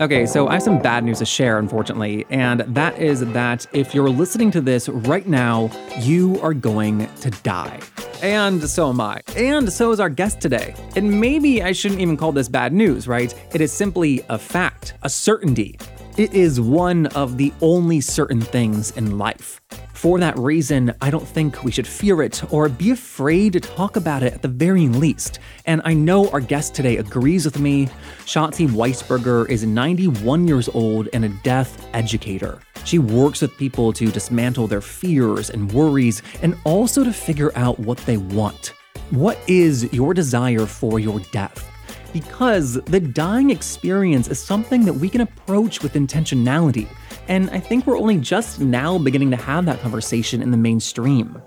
Okay, so I have some bad news to share, unfortunately, and that is that if you're listening to this right now, you are going to die. And so am I. And so is our guest today. And maybe I shouldn't even call this bad news, right? It is simply a fact, a certainty. It is one of the only certain things in life. For that reason, I don't think we should fear it or be afraid to talk about it at the very least. And I know our guest today agrees with me. Shatzi Weisberger is 91 years old and a death educator. She works with people to dismantle their fears and worries and also to figure out what they want. What is your desire for your death? Because the dying experience is something that we can approach with intentionality and I think we're only just now beginning to have that conversation in the mainstream.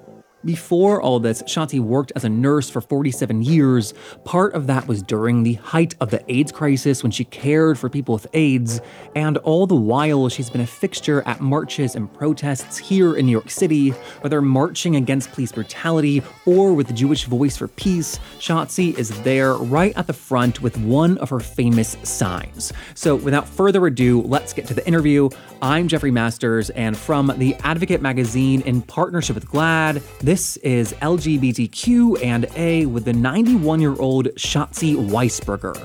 Before all this, Shatzi worked as a nurse for 47 years. Part of that was during the height of the AIDS crisis when she cared for people with AIDS, and all the while she's been a fixture at marches and protests here in New York City, whether marching against police brutality or with the Jewish Voice for Peace. Shatzi is there right at the front with one of her famous signs. So without further ado, let's get to the interview. I'm Jeffrey Masters, and from the Advocate magazine in partnership with GLAAD, this is LGBTQ and A with the 91 year old Shatzi Weisberger.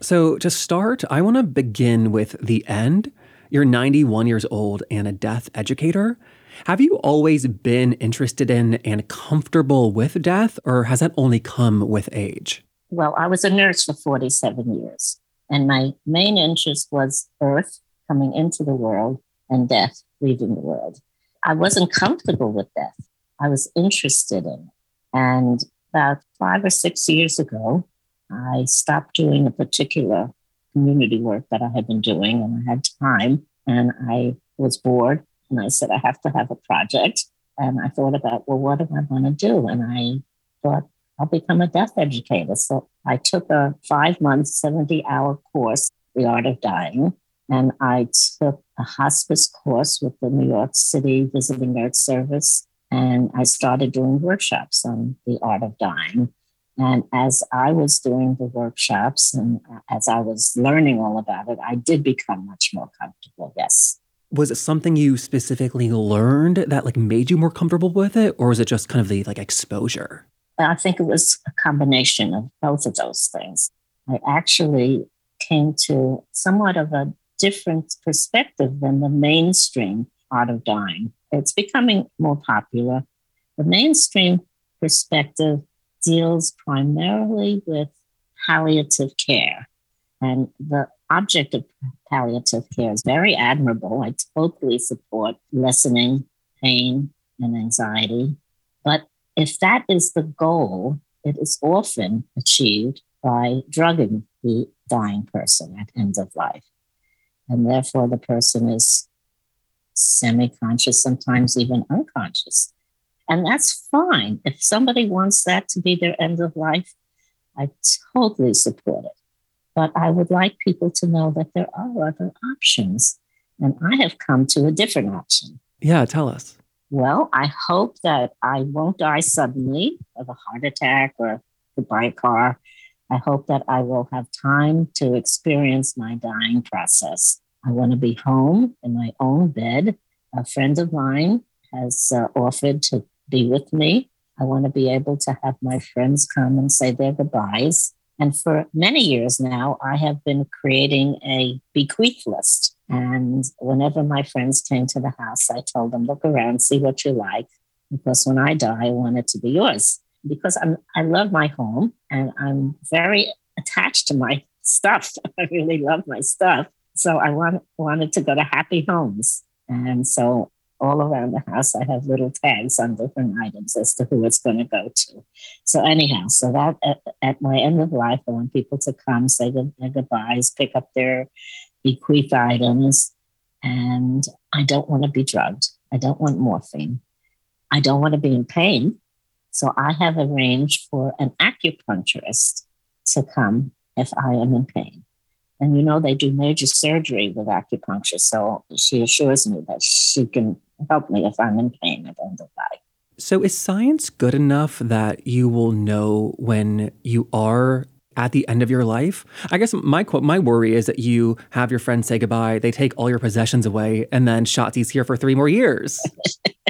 So, to start, I want to begin with the end. You're 91 years old and a death educator. Have you always been interested in and comfortable with death, or has that only come with age? Well, I was a nurse for 47 years, and my main interest was Earth coming into the world and death leaving the world. I wasn't comfortable with death. I was interested in it. And about five or six years ago, I stopped doing a particular community work that I had been doing, and I had time, and I was bored. And I said, I have to have a project. And I thought about, well, what do I want to do? And I thought, I'll become a death educator. So I took a five month, 70 hour course, The Art of Dying. And I took a hospice course with the New York City Visiting Nurse Service. And I started doing workshops on the art of dying. And as I was doing the workshops and as I was learning all about it, I did become much more comfortable. Yes. Was it something you specifically learned that like made you more comfortable with it, or was it just kind of the like exposure? I think it was a combination of both of those things. I actually came to somewhat of a different perspective than the mainstream art of dying. It's becoming more popular. The mainstream perspective deals primarily with palliative care. And the object of palliative care is very admirable. I totally support lessening pain and anxiety. But if that is the goal, it is often achieved by drugging the dying person at end of life and therefore the person is semi conscious, sometimes even unconscious. And that's fine. If somebody wants that to be their end of life, I totally support it. But I would like people to know that there are other options. And I have come to a different option. Yeah, tell us. Well, I hope that I won't die suddenly of a heart attack or by a car. I hope that I will have time to experience my dying process. I want to be home in my own bed. A friend of mine has uh, offered to be with me. I want to be able to have my friends come and say their goodbyes. And for many years now, I have been creating a bequeath list. And whenever my friends came to the house, I told them, look around, see what you like. Because when I die, I want it to be yours. Because I'm, I love my home and I'm very attached to my stuff. I really love my stuff. So I want, wanted to go to Happy Homes. And so all around the house, I have little tags on different items as to who it's going to go to. So anyhow, so that at, at, my end of life, I want people to come, say their goodbyes, pick up their bequeath items. And I don't want to be drugged. I don't want morphine. I don't want to be in pain. So I have arranged for an acupuncturist to come if I am in pain. And you know, they do major surgery with acupuncture. So she assures me that she can help me if I'm in pain at the end of life. So, is science good enough that you will know when you are at the end of your life? I guess my quote, my worry is that you have your friends say goodbye, they take all your possessions away, and then Shatzi's here for three more years.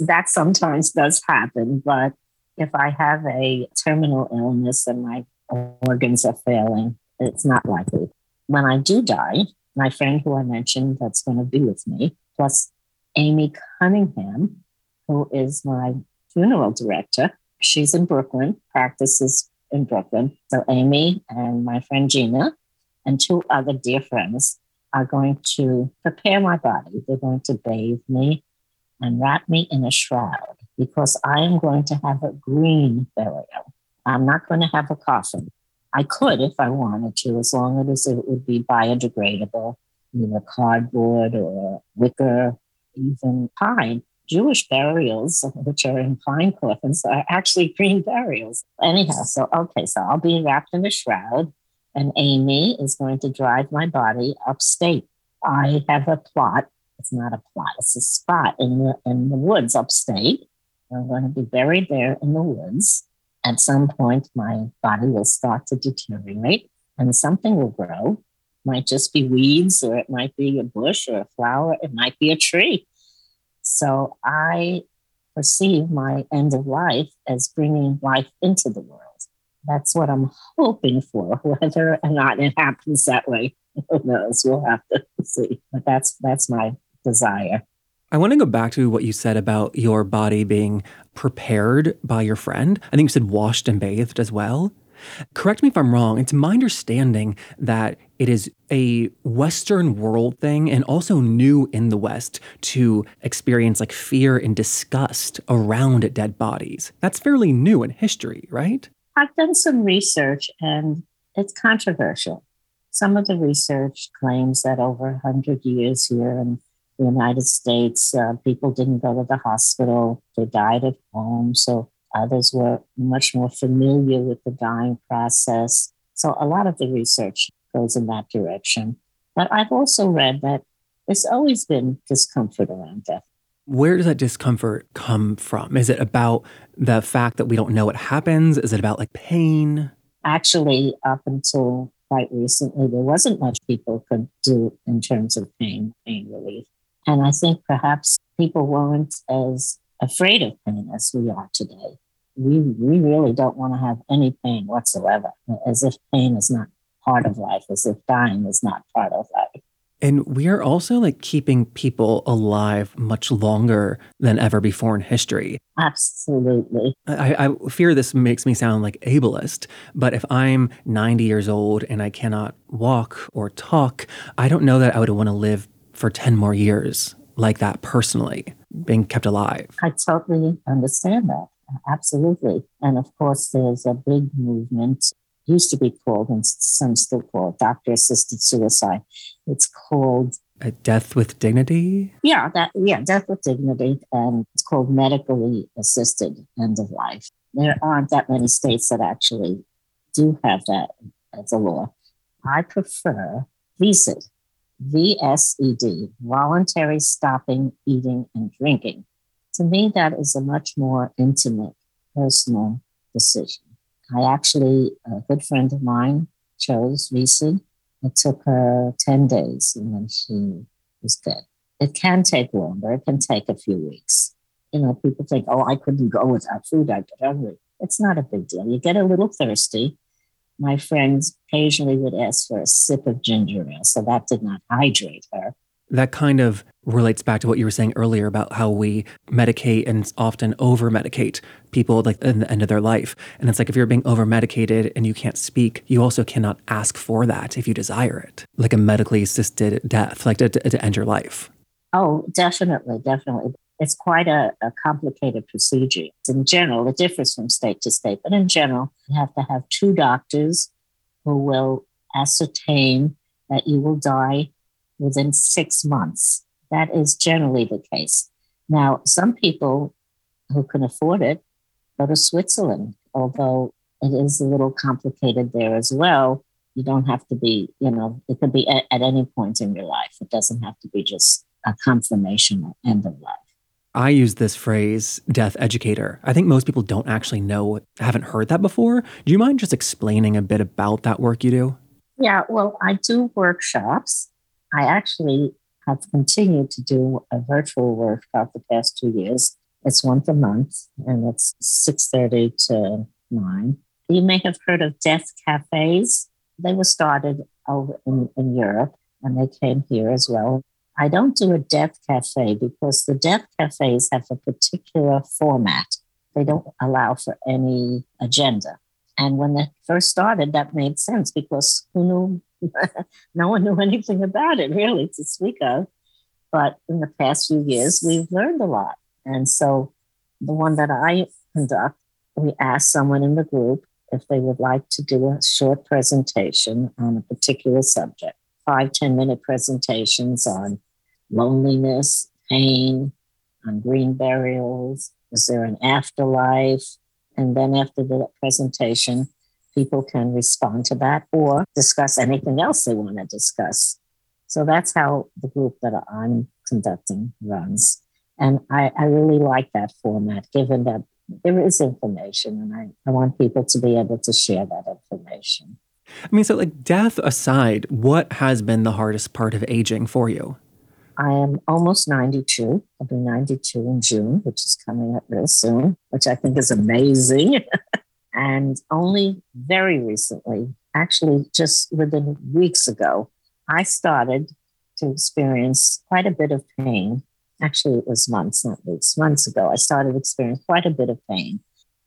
that sometimes does happen, but if I have a terminal illness and my organs are failing, it's not likely. When I do die, my friend who I mentioned that's going to be with me, plus Amy Cunningham, who is my funeral director. She's in Brooklyn, practices in Brooklyn. So Amy and my friend Gina and two other dear friends are going to prepare my body. They're going to bathe me and wrap me in a shroud because I am going to have a green burial. I'm not going to have a coffin. I could if I wanted to, as long as it would be biodegradable, either cardboard or wicker, even pine. Jewish burials, which are in pine coffins, are actually green burials. Anyhow, so okay, so I'll be wrapped in a shroud, and Amy is going to drive my body upstate. I have a plot. It's not a plot. It's a spot in the in the woods upstate. I'm going to be buried there in the woods. At some point, my body will start to deteriorate, and something will grow. Might just be weeds, or it might be a bush or a flower. It might be a tree so I perceive my end of life as bringing life into the world. That's what I'm hoping for. Whether or not it happens that way, who knows? We'll have to see. But that's that's my desire. I want to go back to what you said about your body being prepared by your friend. I think you said washed and bathed as well. Correct me if I'm wrong. It's my understanding that it is a Western world thing and also new in the West to experience like fear and disgust around dead bodies. That's fairly new in history, right? I've done some research and it's controversial. Some of the research claims that over 100 years here in the United States, uh, people didn't go to the hospital, they died at home. So Others were much more familiar with the dying process. So a lot of the research goes in that direction. But I've also read that there's always been discomfort around death. Where does that discomfort come from? Is it about the fact that we don't know what happens? Is it about like pain? Actually, up until quite recently, there wasn't much people could do in terms of pain, pain relief. And I think perhaps people weren't as afraid of pain as we are today we, we really don't want to have any pain whatsoever, as if pain is not part of life, as if dying is not part of life. And we are also like keeping people alive much longer than ever before in history. Absolutely. I, I, fear this makes me sound like ableist, but if I'm 90 years old and I cannot walk or talk, I don't know that I would want to live for 10 more years like that personally, being kept alive. I totally understand that. Absolutely. And of course, there's a big movement, used to be called, and some still call it doctor assisted suicide. It's called a death with dignity? Yeah, that yeah, death with dignity. And it's called medically assisted end of life. There aren't that many states that actually do have that as a law. I prefer VSED, VSED, voluntary stopping eating and drinking to me, that is a much more intimate, personal decision. I actually, a good friend of mine chose VSED. It took her 10 days and then she was dead. It can take longer, it can take a few weeks. You know, people think, oh, I couldn't go without food, I get hungry. It's not a big deal. You get a little thirsty. My friends occasionally would ask for a sip of ginger ale, so that did not hydrate her. That kind of relates back to what you were saying earlier about how we medicate and often over medicate people like in the end of their life. And it's like if you're being over medicated and you can't speak, you also cannot ask for that if you desire it, like a medically assisted death, like to, to, to end your life. Oh, definitely, definitely. It's quite a, a complicated procedure. In general, it differs from state to state, but in general, you have to have two doctors who will ascertain that you will die within six months. That is generally the case. Now, some people who can afford it go to Switzerland, although it is a little complicated there as well. You don't have to be, you know, it could be at, at any point in your life. It doesn't have to be just a confirmation or end of life. I use this phrase, death educator. I think most people don't actually know, haven't heard that before. Do you mind just explaining a bit about that work you do? Yeah, well, I do workshops. I actually have continued to do a virtual workshop the past two years. It's once a month and it's 6.30 to 9. You may have heard of death cafes. They were started over in, in Europe and they came here as well. I don't do a death cafe because the death cafes have a particular format. They don't allow for any agenda. And when they first started, that made sense because who knew? no one knew anything about it really to speak of. But in the past few years, we've learned a lot. And so the one that I conduct, we ask someone in the group if they would like to do a short presentation on a particular subject. Five ten minute presentations on loneliness, pain, on green burials. Is there an afterlife? And then after the presentation, people can respond to that or discuss anything else they want to discuss. So that's how the group that I'm conducting runs. And I, I really like that format, given that there is information and I, I want people to be able to share that information. I mean, so like death aside, what has been the hardest part of aging for you? I am almost 92. I'll be 92 in June, which is coming up real soon, which I think is amazing. and only very recently, actually just within weeks ago, I started to experience quite a bit of pain. Actually, it was months, not weeks, months ago. I started to experience quite a bit of pain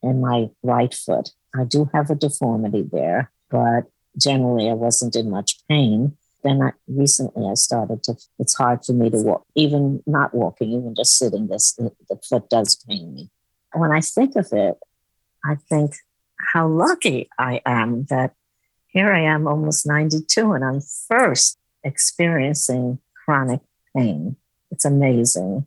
in my right foot. I do have a deformity there, but generally I wasn't in much pain then I, recently I started to, it's hard for me to walk, even not walking, even just sitting, this, the foot does pain me. When I think of it, I think how lucky I am that here I am almost 92 and I'm first experiencing chronic pain. It's amazing.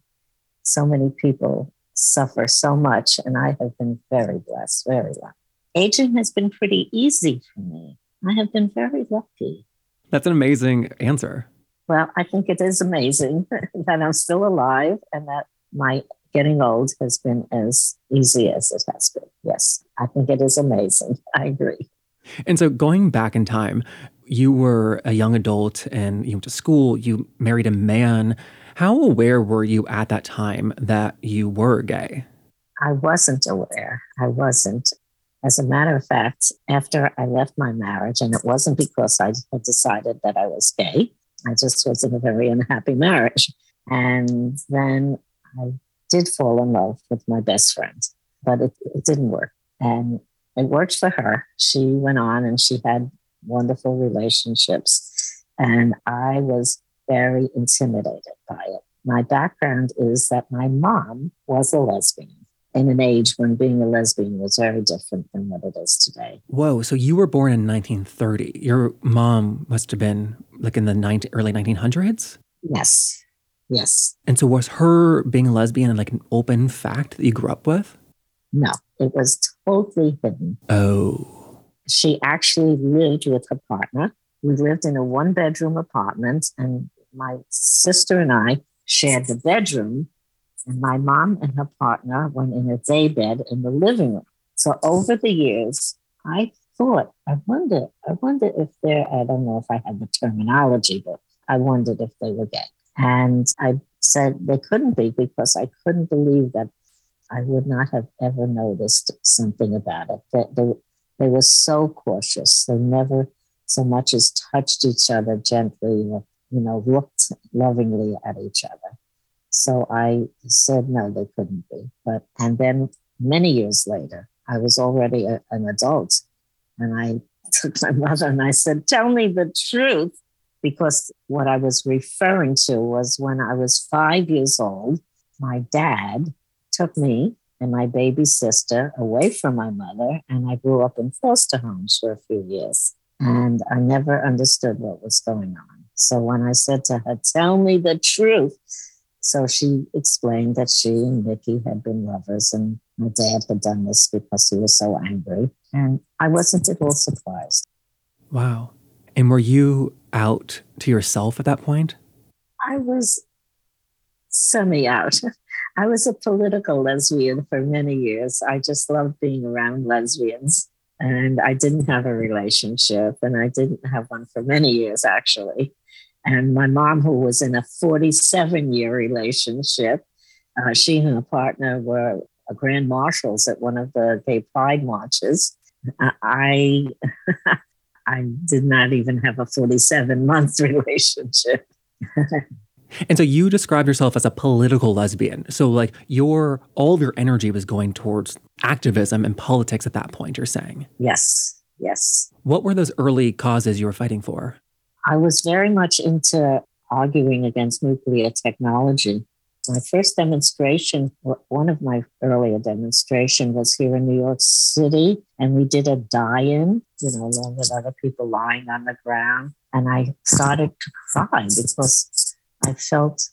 So many people suffer so much, and I have been very blessed, very lucky. Aging has been pretty easy for me. I have been very lucky. That's an amazing answer. Well, I think it is amazing that I'm still alive and that my getting old has been as easy as it has been. Yes, I think it is amazing. I agree. And so going back in time, you were a young adult and you went to school, you married a man. How aware were you at that time that you were gay? I wasn't aware. I wasn't. As a matter of fact, after I left my marriage, and it wasn't because I had decided that I was gay, I just was in a very unhappy marriage. And then I did fall in love with my best friend, but it, it didn't work. And it worked for her. She went on and she had wonderful relationships. And I was very intimidated by it. My background is that my mom was a lesbian in an age when being a lesbian was very different than what it is today. Whoa, so you were born in 1930. Your mom must have been like in the 19, early 1900s? Yes. Yes. And so was her being a lesbian like an open fact that you grew up with? No, it was totally hidden. Oh. She actually lived with her partner. We lived in a one bedroom apartment, and my sister and I shared the bedroom and my mom and her partner went in a day bed in the living room. So over the years, I thought, I wonder, I wonder if they're, I don't know if I had the terminology, but I wondered if they were gay. And I said they couldn't be because I couldn't believe that I would not have ever noticed something about it. That they, they were so cautious. They never so much as touched each other gently or, you know, looked lovingly at each other. So I said, no, they couldn't be. But, and then many years later, I was already a, an adult. And I took my mother and I said, tell me the truth. Because what I was referring to was when I was five years old, my dad took me and my baby sister away from my mother, and I grew up in foster homes for a few years. And I never understood what was going on. So when I said to her, Tell me the truth, so she explained that she and Mickey had been lovers, and my dad had done this because he was so angry. And I wasn't at all surprised. Wow. And were you out to yourself at that point? I was semi out. I was a political lesbian for many years. I just loved being around lesbians. And I didn't have a relationship, and I didn't have one for many years, actually. And my mom, who was in a 47 year relationship, uh, she and her partner were grand marshals at one of the gay pride marches. I I did not even have a 47 month relationship. and so you described yourself as a political lesbian. So like your all of your energy was going towards activism and politics at that point, you're saying? Yes. Yes. What were those early causes you were fighting for? I was very much into arguing against nuclear technology. My first demonstration, one of my earlier demonstration was here in New York City, and we did a die-in, you know, along with other people lying on the ground. And I started to cry because I felt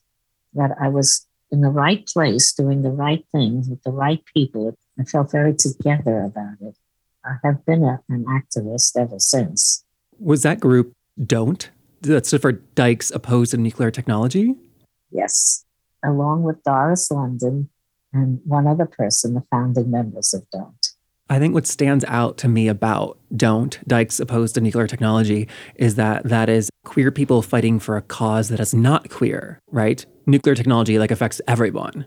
that I was in the right place, doing the right thing with the right people. I felt very together about it. I have been a, an activist ever since. Was that group don't. That stood for Dykes Opposed to Nuclear Technology? Yes, along with Doris London and one other person, the founding members of Don't. I think what stands out to me about Don't, Dykes Opposed to Nuclear Technology, is that that is queer people fighting for a cause that is not queer, right? Nuclear technology like affects everyone.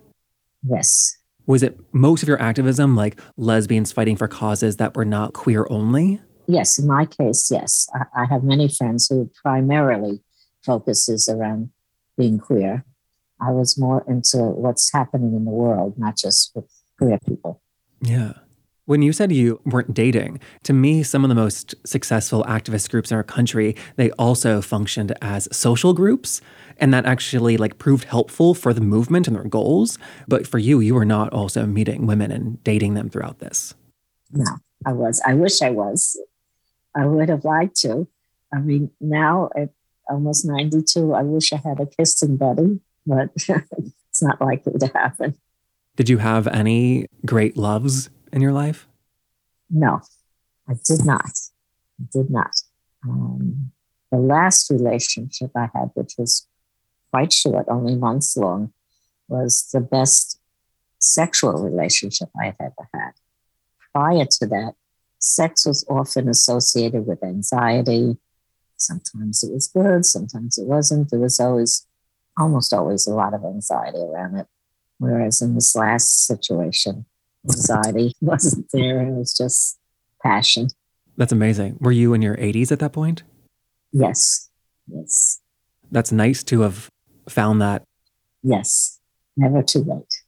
Yes. Was it most of your activism like lesbians fighting for causes that were not queer only? Yes, in my case, yes. I, I have many friends who primarily focuses around being queer. I was more into what's happening in the world, not just with queer people. Yeah. When you said you weren't dating, to me, some of the most successful activist groups in our country, they also functioned as social groups. And that actually like proved helpful for the movement and their goals. But for you, you were not also meeting women and dating them throughout this. No, I was. I wish I was. I would have liked to. I mean, now at almost 92, I wish I had a kissing buddy, but it's not likely to happen. Did you have any great loves in your life? No, I did not. I did not. Um, the last relationship I had, which was quite short, only months long, was the best sexual relationship I had ever had. Prior to that, sex was often associated with anxiety. Sometimes it was good, sometimes it wasn't. There was always, almost always, a lot of anxiety around it. Whereas in this last situation, anxiety wasn't there. It was just passion. That's amazing. Were you in your 80s at that point? Yes. Yes. That's nice to have found that. Yes. Never too late.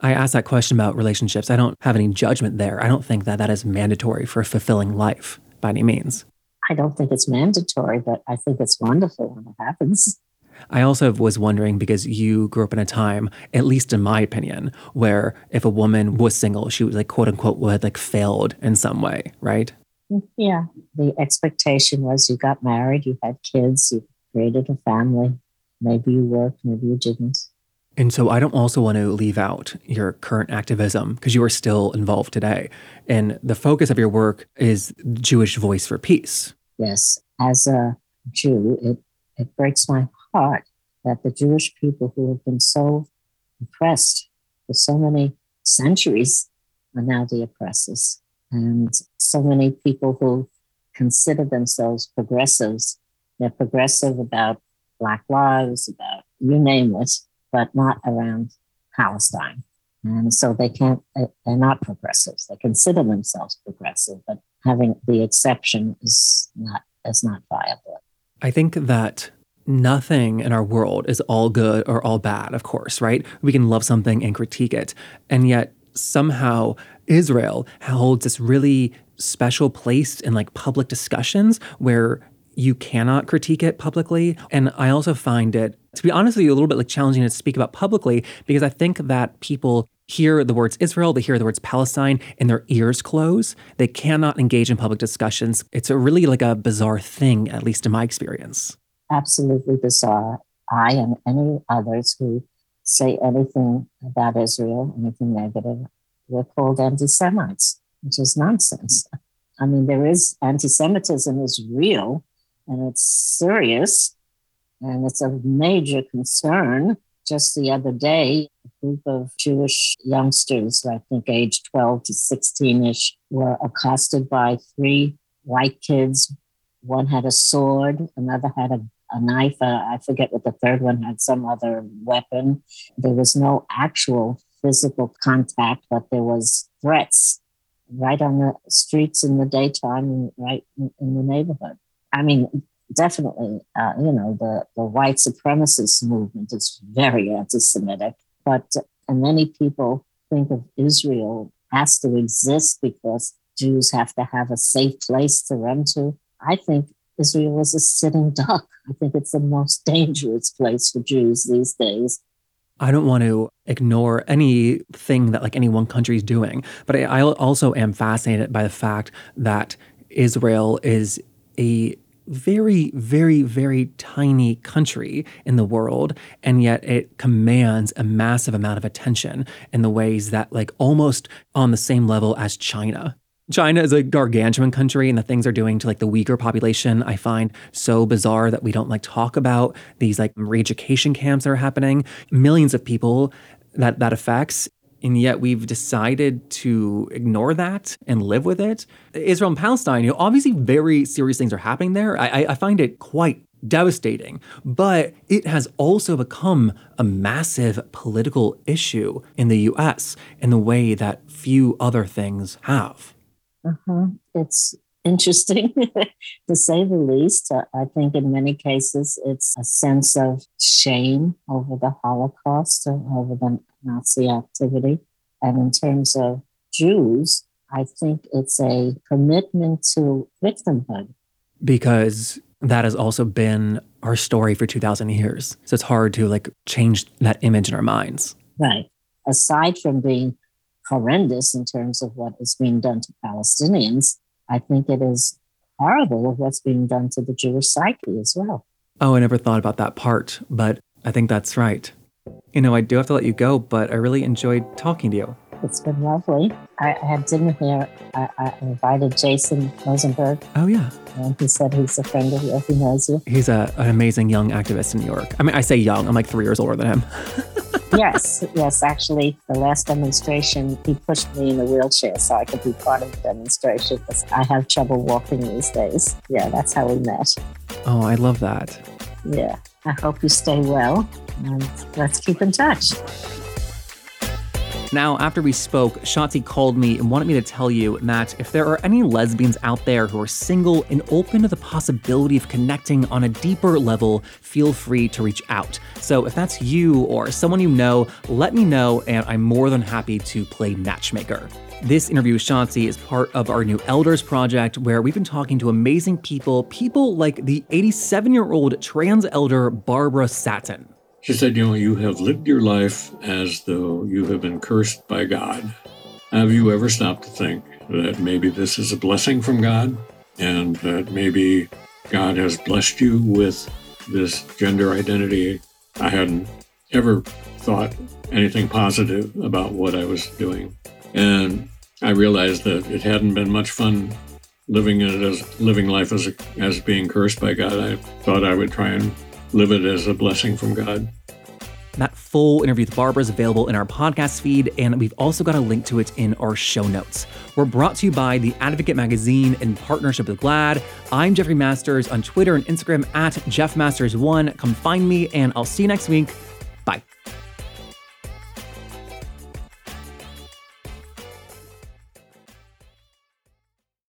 I asked that question about relationships. I don't have any judgment there. I don't think that that is mandatory for a fulfilling life by any means. I don't think it's mandatory, but I think it's wonderful when it happens. I also was wondering because you grew up in a time, at least in my opinion, where if a woman was single, she was like quote unquote would like failed in some way, right? Mm, yeah. The expectation was you got married, you had kids, you created a family. Maybe you worked, maybe you didn't. And so I don't also want to leave out your current activism because you are still involved today. And the focus of your work is Jewish Voice for Peace. Yes. As a Jew, it, it breaks my heart that the Jewish people who have been so oppressed for so many centuries are now the oppressors. And so many people who consider themselves progressives, they're progressive about Black lives, about you name it but not around Palestine. And so they can't, they're not progressives. They consider themselves progressive, but having the exception is not, is not viable. I think that nothing in our world is all good or all bad, of course, right? We can love something and critique it. And yet somehow Israel holds this really special place in like public discussions where you cannot critique it publicly. And I also find it, to be honest with you, a little bit like challenging to speak about publicly because I think that people hear the words Israel, they hear the words Palestine, and their ears close. They cannot engage in public discussions. It's a really like a bizarre thing, at least in my experience. Absolutely bizarre. I and any others who say anything about Israel, anything negative, we're called anti Semites, which is nonsense. I mean, there is anti Semitism is real, and it's serious and it's a major concern. just the other day, a group of Jewish youngsters, I think age 12 to 16 ish, were accosted by three white kids. One had a sword, another had a, a knife. Uh, I forget what the third one had, some other weapon. There was no actual physical contact, but there was threats right on the streets in the daytime and right in, in the neighborhood. I mean, definitely, uh, you know, the, the white supremacist movement is very anti Semitic, but uh, many people think of Israel has to exist because Jews have to have a safe place to run to. I think Israel is a sitting duck. I think it's the most dangerous place for Jews these days. I don't want to ignore anything that like any one country is doing, but I, I also am fascinated by the fact that Israel is a very, very, very tiny country in the world, and yet it commands a massive amount of attention in the ways that, like, almost on the same level as China. China is a gargantuan country, and the things they're doing to like the Uyghur population, I find so bizarre that we don't like talk about these like re-education camps that are happening. Millions of people that that affects and yet we've decided to ignore that and live with it. Israel and Palestine, you know, obviously very serious things are happening there. I, I find it quite devastating, but it has also become a massive political issue in the US in the way that few other things have. Uh-huh. It's interesting to say the least. I think in many cases it's a sense of shame over the Holocaust, over the Nazi activity. And in terms of Jews, I think it's a commitment to victimhood. Because that has also been our story for 2,000 years. So it's hard to like change that image in our minds. Right. Aside from being horrendous in terms of what is being done to Palestinians, I think it is horrible of what's being done to the Jewish psyche as well. Oh, I never thought about that part, but I think that's right. You know, I do have to let you go, but I really enjoyed talking to you. It's been lovely. I, I had dinner here. I, I, invited Jason Rosenberg. Oh, yeah. And he said he's a friend of yours. He knows you. He's a, an amazing young activist in New York. I mean, I say young, I'm like three years older than him. yes, yes. Actually, the last demonstration, he pushed me in a wheelchair so I could be part of the demonstration because I have trouble walking these days. Yeah, that's how we met. Oh, I love that. Yeah. I hope you stay well and let's keep in touch. Now, after we spoke, Shatzi called me and wanted me to tell you that if there are any lesbians out there who are single and open to the possibility of connecting on a deeper level, feel free to reach out. So if that's you or someone you know, let me know, and I'm more than happy to play matchmaker. This interview with Shatzi is part of our new Elders Project, where we've been talking to amazing people, people like the 87 year old trans elder Barbara Satin. She said, You know, you have lived your life as though you have been cursed by God. Have you ever stopped to think that maybe this is a blessing from God and that maybe God has blessed you with this gender identity? I hadn't ever thought anything positive about what I was doing. And I realized that it hadn't been much fun living it as living life as as being cursed by God. I thought I would try and live it as a blessing from God. That full interview with Barbara is available in our podcast feed, and we've also got a link to it in our show notes. We're brought to you by The Advocate Magazine in partnership with GLAAD. I'm Jeffrey Masters on Twitter and Instagram at JeffMasters1. Come find me, and I'll see you next week. Bye.